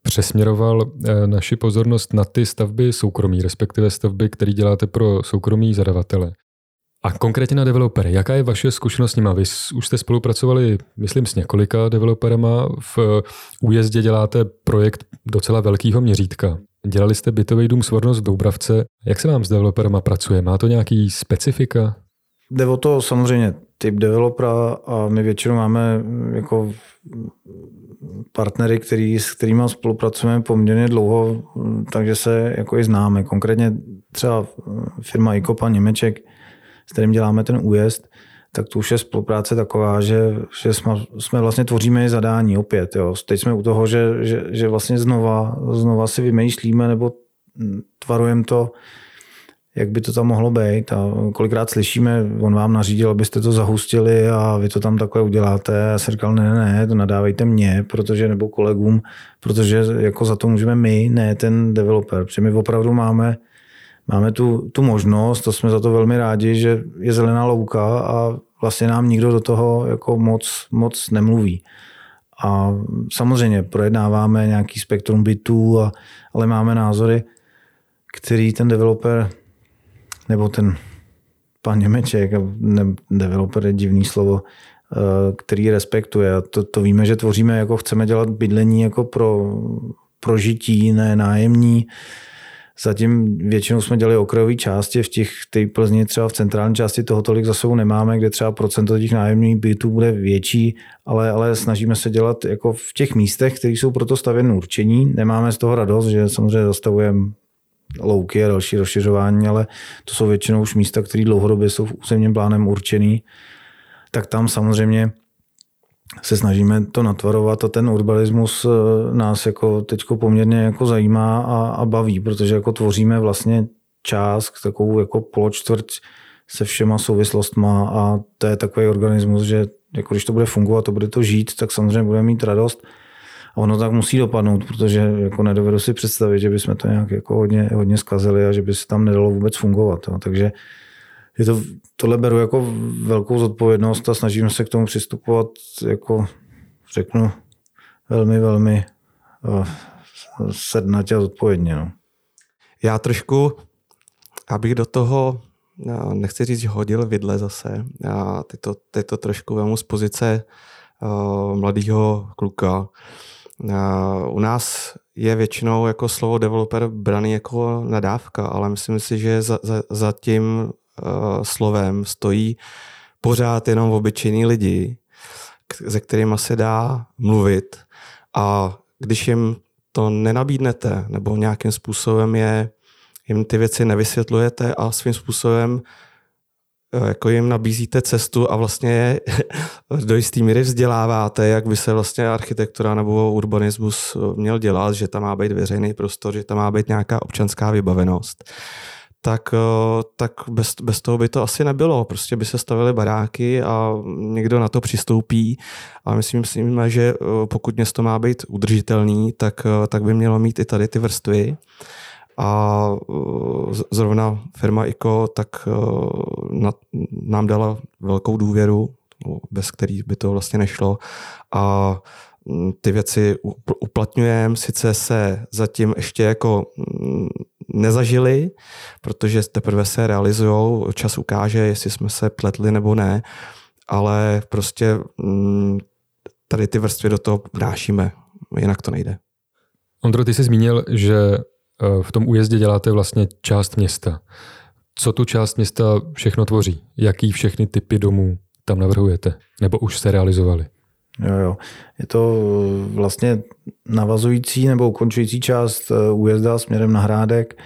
přesměroval naši pozornost na ty stavby soukromí, respektive stavby, které děláte pro soukromí zadavatele. A konkrétně na developery. Jaká je vaše zkušenost s nimi? Vy už jste spolupracovali, myslím, s několika developerama. V újezdě děláte projekt docela velkého měřítka. Dělali jste bytový dům Svornost v Doubravce. Jak se vám s developerama pracuje? Má to nějaký specifika? Jde o to samozřejmě typ developera a my většinou máme jako partnery, který, s kterými spolupracujeme poměrně dlouho, takže se jako i známe. Konkrétně třeba firma Ikopa Němeček, s kterým děláme ten újezd, tak to už je spolupráce taková, že, že jsme, jsme vlastně tvoříme i zadání opět. Jo. Teď jsme u toho, že, že, že vlastně znova, znova si vymýšlíme nebo tvarujeme to, jak by to tam mohlo být. A kolikrát slyšíme, on vám nařídil, abyste to zahustili a vy to tam takhle uděláte. A já jsem říkal, ne, ne, ne, to nadávejte mě, protože nebo kolegům, protože jako za to můžeme my, ne ten developer. Protože my opravdu máme máme tu, tu možnost, to jsme za to velmi rádi, že je zelená louka a vlastně nám nikdo do toho jako moc, moc nemluví. A samozřejmě projednáváme nějaký spektrum bytů, a, ale máme názory, který ten developer nebo ten pan Němeček, ne, developer je divný slovo, eh, který respektuje. A to, to víme, že tvoříme, jako chceme dělat bydlení jako pro, pro žití, ne nájemní. Zatím většinou jsme dělali okrajové části, v těch té Plzni třeba v centrální části toho tolik za sebou nemáme, kde třeba procento těch nájemních bytů bude větší, ale, ale snažíme se dělat jako v těch místech, které jsou proto stavěny určení. Nemáme z toho radost, že samozřejmě zastavujeme louky a další rozšiřování, ale to jsou většinou už místa, které dlouhodobě jsou v územním plánem určený. Tak tam samozřejmě se snažíme to natvarovat a ten urbanismus eh, nás jako teďko poměrně jako zajímá a, a baví, protože jako tvoříme vlastně část, takovou jako poločtvrť se všema souvislostma a to je takový organismus, že jako když to bude fungovat, to bude to žít, tak samozřejmě budeme mít radost. A ono tak musí dopadnout, protože jako nedovedu si představit, že bychom to nějak jako hodně, hodně zkazili a že by se tam nedalo vůbec fungovat. Jo. Takže je to, tohle beru jako velkou zodpovědnost a snažíme se k tomu přistupovat jako řeknu velmi, velmi uh, sednatě a zodpovědně. No. Já trošku, abych do toho, no, nechci říct, hodil vidle zase, já teď to, teď to trošku vemu z pozice uh, mladého kluka. Uh, u nás je většinou jako slovo developer braný jako nadávka, ale myslím si, že za, za, za tím uh, slovem stojí pořád jenom obyčejní lidi, se kterými se dá mluvit. A když jim to nenabídnete nebo nějakým způsobem je, jim ty věci nevysvětlujete a svým způsobem eh, jako jim nabízíte cestu a vlastně do jistý míry vzděláváte, jak by se vlastně architektura nebo urbanismus měl dělat, že tam má být veřejný prostor, že tam má být nějaká občanská vybavenost tak, eh, tak bez, bez toho by to asi nebylo. Prostě by se stavily baráky a někdo na to přistoupí a myslím si, že eh, pokud město má být udržitelný, tak, eh, tak by mělo mít i tady ty vrstvy. A zrovna firma ICO tak nám dala velkou důvěru, bez který by to vlastně nešlo. A ty věci uplatňujeme, sice se zatím ještě jako mm, nezažili, protože teprve se realizují, čas ukáže, jestli jsme se pletli nebo ne, ale prostě mm, tady ty vrstvy do toho vnášíme, jinak to nejde. Ondro, ty jsi zmínil, že eh, v tom újezdě děláte vlastně část města. Co tu část města všechno tvoří? Jaký všechny typy domů tam navrhujete? Nebo už se realizovali? Jo, jo. Je to vlastně navazující nebo ukončující část eh, újezda směrem na Hrádek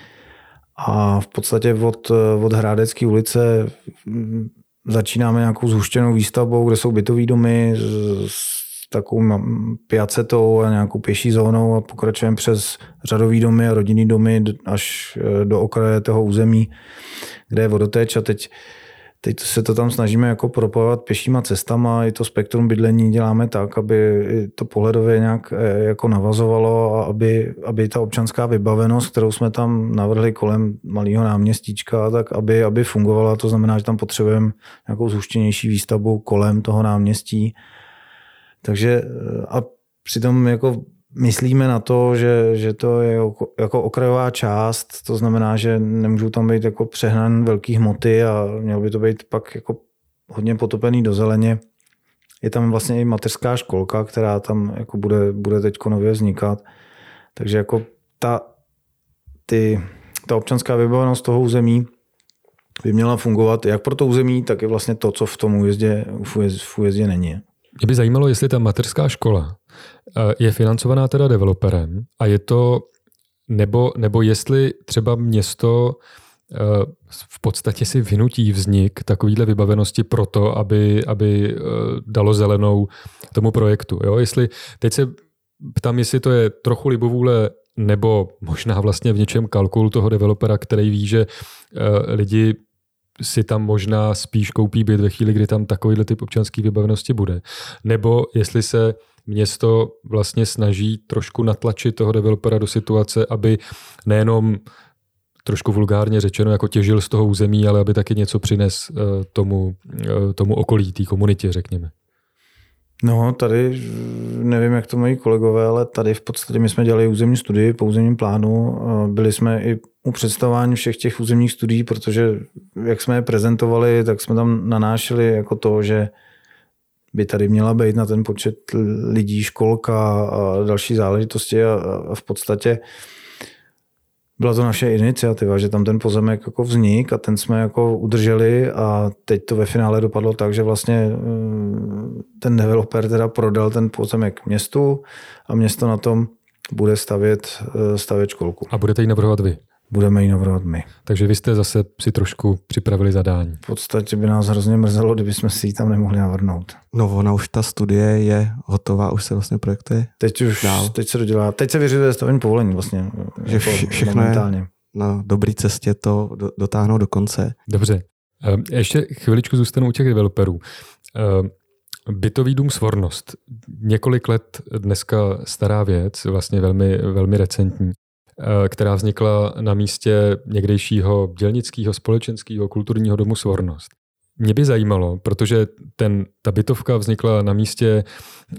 a v podstatě od, eh, od Hrádecké ulice mm, začínáme nějakou zhuštěnou výstavbou, kde jsou bytové domy s takovou piacetou a nějakou pěší zónou a pokračujeme přes řadový domy a rodinný domy až eh, do okraje toho území, kde je vodoteč a teď Teď se to tam snažíme jako propojovat pěšíma cestama, i to spektrum bydlení děláme tak, aby to pohledově nějak eh, jako navazovalo a aby, aby ta občanská vybavenost, kterou jsme tam navrhli kolem malého náměstíčka, tak aby, aby fungovala. To znamená, že tam potřebujeme nějakou zhuštěnější výstavbu kolem toho náměstí. Takže eh, a přitom jako myslíme na to, že, že to je jako, okrajová část, to znamená, že nemůžou tam být jako přehnan velký hmoty a mělo by to být pak jako hodně potopený do zeleně. Je tam vlastně i mateřská školka, která tam jako bude, bude teď nově vznikat. Takže jako ta, ty, ta občanská vybavenost toho území by měla fungovat jak pro to území, tak i vlastně to, co v tom újezdě, v újezdě není. Mě by zajímalo, jestli ta mateřská škola eh, je financovaná teda developerem a je to, nebo, nebo jestli třeba město eh, v podstatě si vynutí vznik takovýhle vybavenosti proto, aby, aby eh, dalo zelenou tomu projektu. Jo? Jestli, teď se ptám, jestli to je trochu libovůle nebo možná vlastně v něčem kalkul toho developera, který ví, že lidi si tam možná spíš koupí byt ve chvíli, kdy tam takovýhle typ občanské vybavenosti bude. Nebo jestli se město vlastně snaží trošku natlačit toho developera do situace, aby nejenom trošku vulgárně řečeno, jako těžil z toho území, ale aby taky něco přines eh, tomu, eh, tomu okolí, té komunitě, řekněme. No, tady nevím, jak to mají kolegové, ale tady v podstatě my jsme dělali územní studii po územním plánu. Byli jsme i u představování všech těch územních studií, protože jak jsme je prezentovali, tak jsme tam nanášeli jako to, že by tady měla být na ten počet lidí školka a další záležitosti a, v podstatě byla to naše iniciativa, že tam ten pozemek jako vznik a ten jsme jako udrželi a teď to ve finále dopadlo tak, že vlastně eh, ten developer teda prodal ten pozemek městu a město na tom bude stavět, eh, stavět školku. A budete ji navrhovat vy? Budeme ji navrhovat my. Takže vy jste zase si trošku připravili zadání. V podstatě by nás hrozně mrzelo, kdyby jsme si ji tam nemohli navrhnout. No ona už ta studie je hotová, už se vlastně projektuje. Teď už, dál. teď se dodělá, teď se vyřizuje stavení povolení vlastně. Že jako vše, všechno je na dobré cestě to dotáhnout do konce. Dobře. Ehm, ještě chviličku zůstanu u těch developerů. Ehm, bytový dům Svornost. Několik let dneska stará věc, vlastně velmi, velmi recentní. Eh, která vznikla na místě někdejšího dělnického, společenského, kulturního domu Svornost. Mě by zajímalo, protože ten, ta bytovka vznikla na místě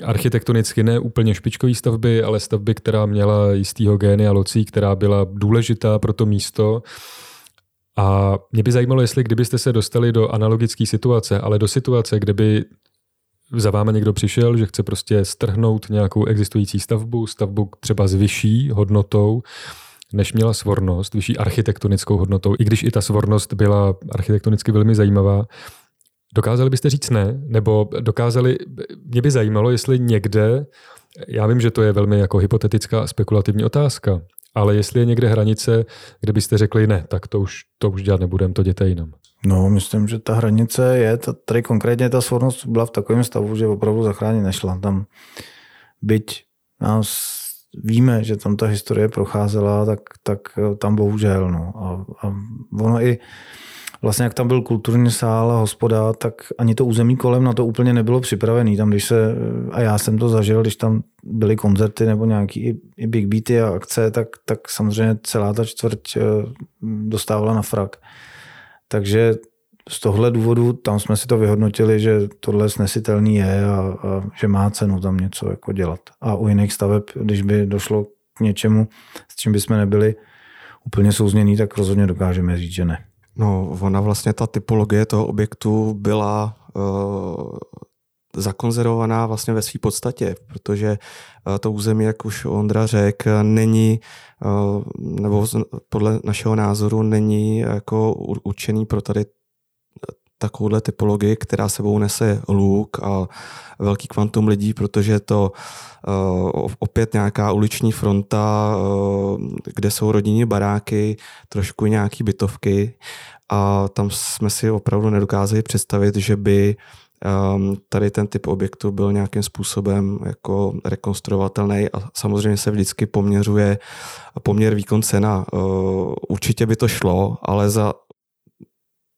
architektonicky ne úplně špičkové stavby, ale stavby, která měla jistýho génia locí, která byla důležitá pro to místo. A mě by zajímalo, jestli kdybyste se dostali do analogické situace, ale do situace, kde by za vámi někdo přišel, že chce prostě strhnout nějakou existující stavbu, stavbu třeba s vyšší hodnotou, než měla svornost, vyšší architektonickou hodnotou, i když i ta svornost byla architektonicky velmi zajímavá. Dokázali byste říct ne? Nebo dokázali, mě by zajímalo, jestli někde, já vím, že to je velmi jako hypotetická a spekulativní otázka, ale jestli je někde hranice, kde byste řekli ne, tak to už, to už dělat nebudem, to děte jinam. No, myslím, že ta hranice je, tady konkrétně ta svornost byla v takovém stavu, že opravdu zachránit nešla. Tam byť nás víme, že tam ta historie procházela, tak, tak tam bohužel. No. A, a ono i vlastně jak tam byl kulturní sál a hospoda, tak ani to území kolem na to úplně nebylo připravený. Tam, když se, a já jsem to zažil, když tam byly koncerty nebo nějaký i, big beaty a akce, tak, tak samozřejmě celá ta čtvrť eh, dostávala na frak. Takže z tohle důvodu tam jsme si to vyhodnotili, že tohle snesitelný je a, a že má cenu tam něco jako dělat. A u jiných staveb, když by došlo k něčemu, s čím bychom nebyli úplně souzněný, tak rozhodně dokážeme říct, že ne. No, ona vlastně ta typologie toho objektu byla uh, zakonzervovaná vlastně ve své podstatě, protože uh, to území, jak už Ondra řekl, není, uh, nebo podle našeho názoru není jako určený pro tady takovouhle typologii, která sebou nese luk a velký kvantum lidí, protože je to uh, opět nějaká uliční fronta, uh, kde jsou rodinní baráky, trošku nějaký bytovky a tam jsme si opravdu nedokázali představit, že by um, tady ten typ objektu byl nějakým způsobem jako rekonstruovatelný a samozřejmě se vždycky poměřuje poměr výkon cena. Uh, určitě by to šlo, ale za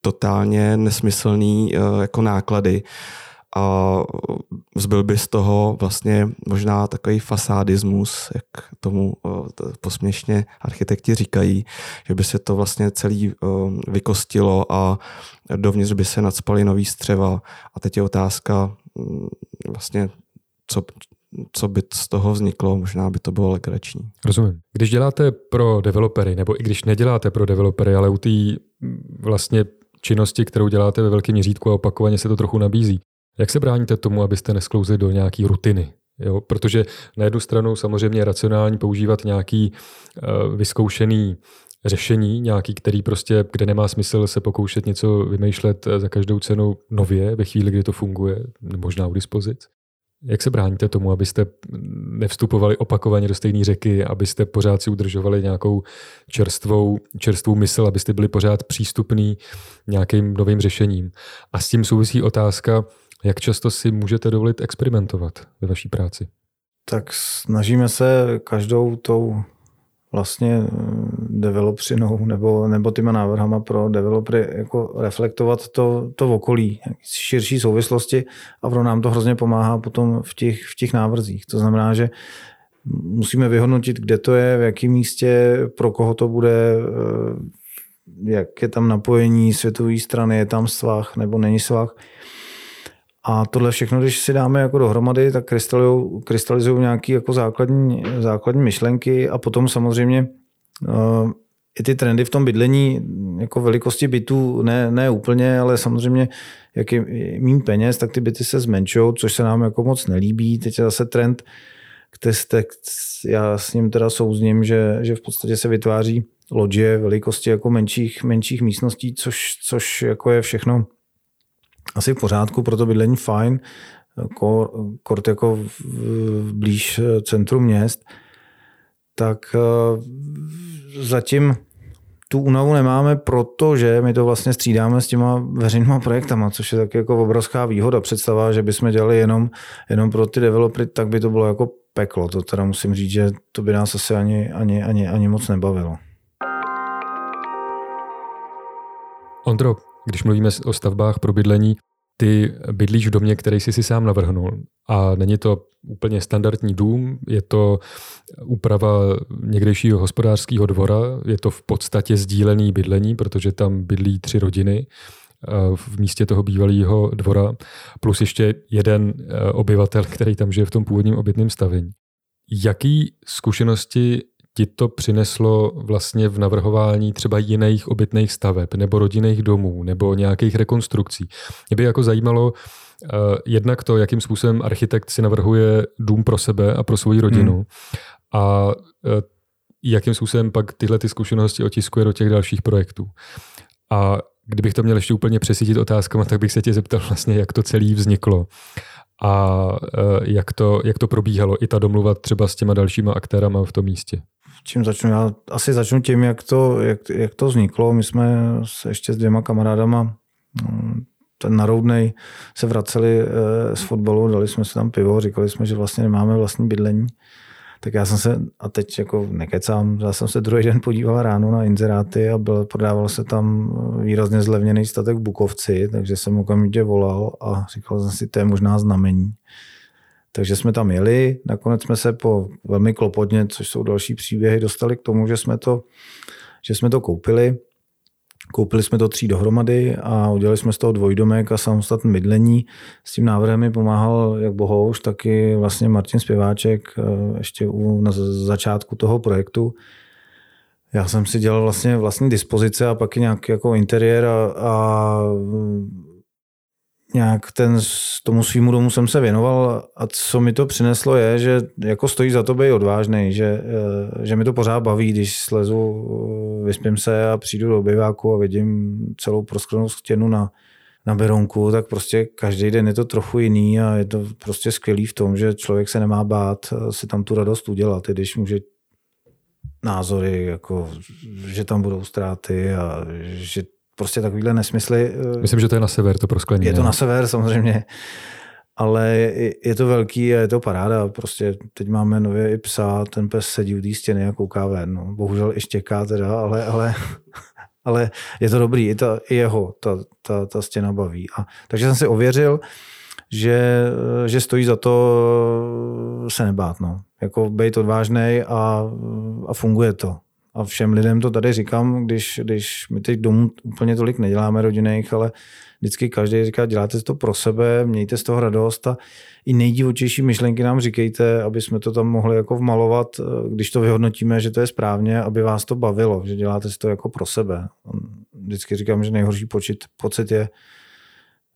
totálně nesmyslný uh, jako náklady a zbyl by z toho vlastně možná takový fasádismus, jak tomu posměšně architekti říkají, že by se to vlastně celý vykostilo a dovnitř by se nadspaly nový střeva. A teď je otázka mm, vlastně, co, co by z toho vzniklo, možná by to bylo legrační. Rozumím. Když děláte pro developery, nebo i když neděláte pro developery, ale u té mm, vlastně činnosti, kterou děláte ve velkém měřítku a opakovaně se to trochu nabízí, jak se bráníte tomu, abyste nesklouzli do nějaké rutiny? Jo? Protože na jednu stranu samozřejmě je racionální používat nějaký uh, vyzkoušený řešení, nějaký, který prostě, kde nemá smysl se pokoušet něco vymýšlet za každou cenu nově, ve chvíli, kdy to funguje, možná u dispozic. Jak se bráníte tomu, abyste nevstupovali opakovaně do stejné řeky, abyste pořád si udržovali nějakou čerstvou, čerstvou mysl, abyste byli pořád přístupní nějakým novým řešením? A s tím souvisí otázka, jak často si můžete dovolit experimentovat ve vaší práci? Tak snažíme se každou tou vlastně eh, developřinou nebo, nebo těma návrhama pro developery jako reflektovat to, to okolí, širší souvislosti a pro nám to hrozně pomáhá potom v těch, v těch návrzích. To znamená, že musíme vyhodnotit, kde to je, v jakém místě, pro koho to bude, eh, jak je tam napojení světové strany, je tam svah nebo není svah. A tohle všechno, když si dáme jako dohromady, tak krystalizují, nějaké jako základní, základní myšlenky a potom samozřejmě uh, i ty trendy v tom bydlení, jako velikosti bytů, ne, ne úplně, ale samozřejmě jak je mým peněz, tak ty byty se zmenšují, což se nám jako moc nelíbí. Teď je zase trend, který já s ním teda souzním, že, že v podstatě se vytváří loďie velikosti jako menších, menších místností, což, což jako je všechno asi v pořádku, pro to bydlení fajn, kort jako v, blíž centru měst, tak eh, zatím tu únavu nemáme, protože my to vlastně střídáme s těma veřejnýma projektama, což je taky jako obrovská výhoda. Představa, že bychom dělali jenom, jenom pro ty developery, tak by to bylo jako peklo. To teda musím říct, že to by nás asi ani, ani, ani, ani moc nebavilo. Ondro, když mluvíme o stavbách pro bydlení, ty bydlíš v domě, který jsi si sám navrhnul. A není to úplně standardní dům, je to úprava někdejšího hospodářského dvora, je to v podstatě sdílený bydlení, protože tam bydlí tři rodiny eh, v místě toho bývalého dvora, plus ještě jeden eh, obyvatel, který tam žije v tom původním obytném stavení. Jaký zkušenosti ti to přineslo vlastně v navrhování třeba jiných obytných staveb nebo rodinných domů nebo nějakých rekonstrukcí. Mě by jako zajímalo uh, jednak to, jakým způsobem architekt si navrhuje dům pro sebe a pro svoji rodinu hmm. a uh, jakým způsobem pak tyhle ty zkušenosti otiskuje do těch dalších projektů. A kdybych to měl ještě úplně přesítit otázkama, tak bych se tě zeptal vlastně, jak to celé vzniklo a uh, jak to, jak to probíhalo, i ta domluva třeba s těma dalšíma aktérama v tom místě čím začnu? Já asi začnu tím, jak to, jak, jak to vzniklo. My jsme se ještě s dvěma kamarádama mm, ten naroudnej se vraceli eh, z fotbalu, dali jsme si tam pivo, říkali jsme, že vlastně nemáme vlastní bydlení. Tak já jsem se, a teď jako nekecám, já jsem se druhý den podíval ráno na inzeráty a byl, prodával se tam výrazně zlevněný statek v Bukovci, takže jsem okamžitě volal a říkal jsem si, to je možná znamení. Takže jsme tam jeli, nakonec jsme se po velmi klopotně, což jsou další příběhy, dostali k tomu, že jsme to, že jsme to koupili. Koupili jsme to tří dohromady a udělali jsme z toho dvojdomek a samostatné bydlení. S tím návrhem mi pomáhal jak Bohouš, tak i vlastně Martin Zpěváček eh, ještě u, na začátku toho projektu. Já jsem si dělal vlastně vlastní dispozice a pak i nějaký jako interiér a, a nějak ten, tomu svýmu domu jsem se věnoval a co mi to přineslo je, že jako stojí za to být odvážný, že, eh, že mi to pořád baví, když slezu, eh, vyspím se a přijdu do obyváku a vidím celou prosklenou stěnu na, na Beronku, tak prostě každý den je to trochu jiný a je to prostě skvělý v tom, že člověk se nemá bát eh, si tam tu radost udělat, i když může názory, jako, že tam budou ztráty a že prostě takovýhle nesmysly. Eh, Myslím, že to je na sever, to prosklení. Je to na sever samozřejmě, ale je, je to velký a je to paráda. Prostě teď máme nově i psa, ten pes sedí u té stěny a kouká ven. No. Bohužel i štěká teda, ale, ale, ale je to dobrý, i, ta, i jeho ta, ta, ta stěna baví. A, takže jsem si ověřil, že, že stojí za to se nebát. No. Jako být odvážný a, a funguje to a všem lidem to tady říkám, když, když my teď domů úplně tolik neděláme rodinných, ale vždycky každý říká, děláte to pro sebe, mějte z toho radost a i nejdívočejší myšlenky nám říkejte, aby jsme to tam mohli jako vmalovat, když to vyhodnotíme, že to je správně, aby vás to bavilo, že děláte si to jako pro sebe. Vždycky říkám, že nejhorší počet, pocit je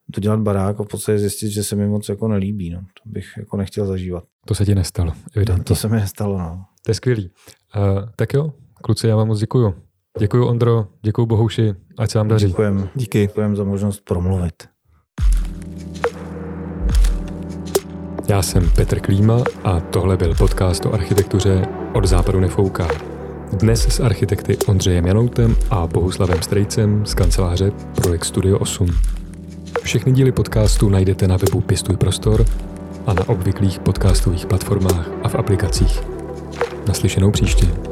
dodělat barák a v podstatě zjistit, že se mi moc jako nelíbí. No. To bych jako nechtěl zažívat. To se ti nestalo, evidentně. To se mi nestalo, no. To je skvělý. Uh, tak jo, Kluci, já vám moc děkuju. Děkuju Ondro, děkuju Bohouši, ať se vám daří. Děkujem. Díky. Děkujem za možnost promluvit. Já jsem Petr Klíma a tohle byl podcast o architektuře Od západu nefouká. Dnes s architekty Ondřejem Janoutem a Bohuslavem Strejcem z kanceláře Projekt Studio 8. Všechny díly podcastu najdete na webu Pěstuj prostor a na obvyklých podcastových platformách a v aplikacích. Naslyšenou příště.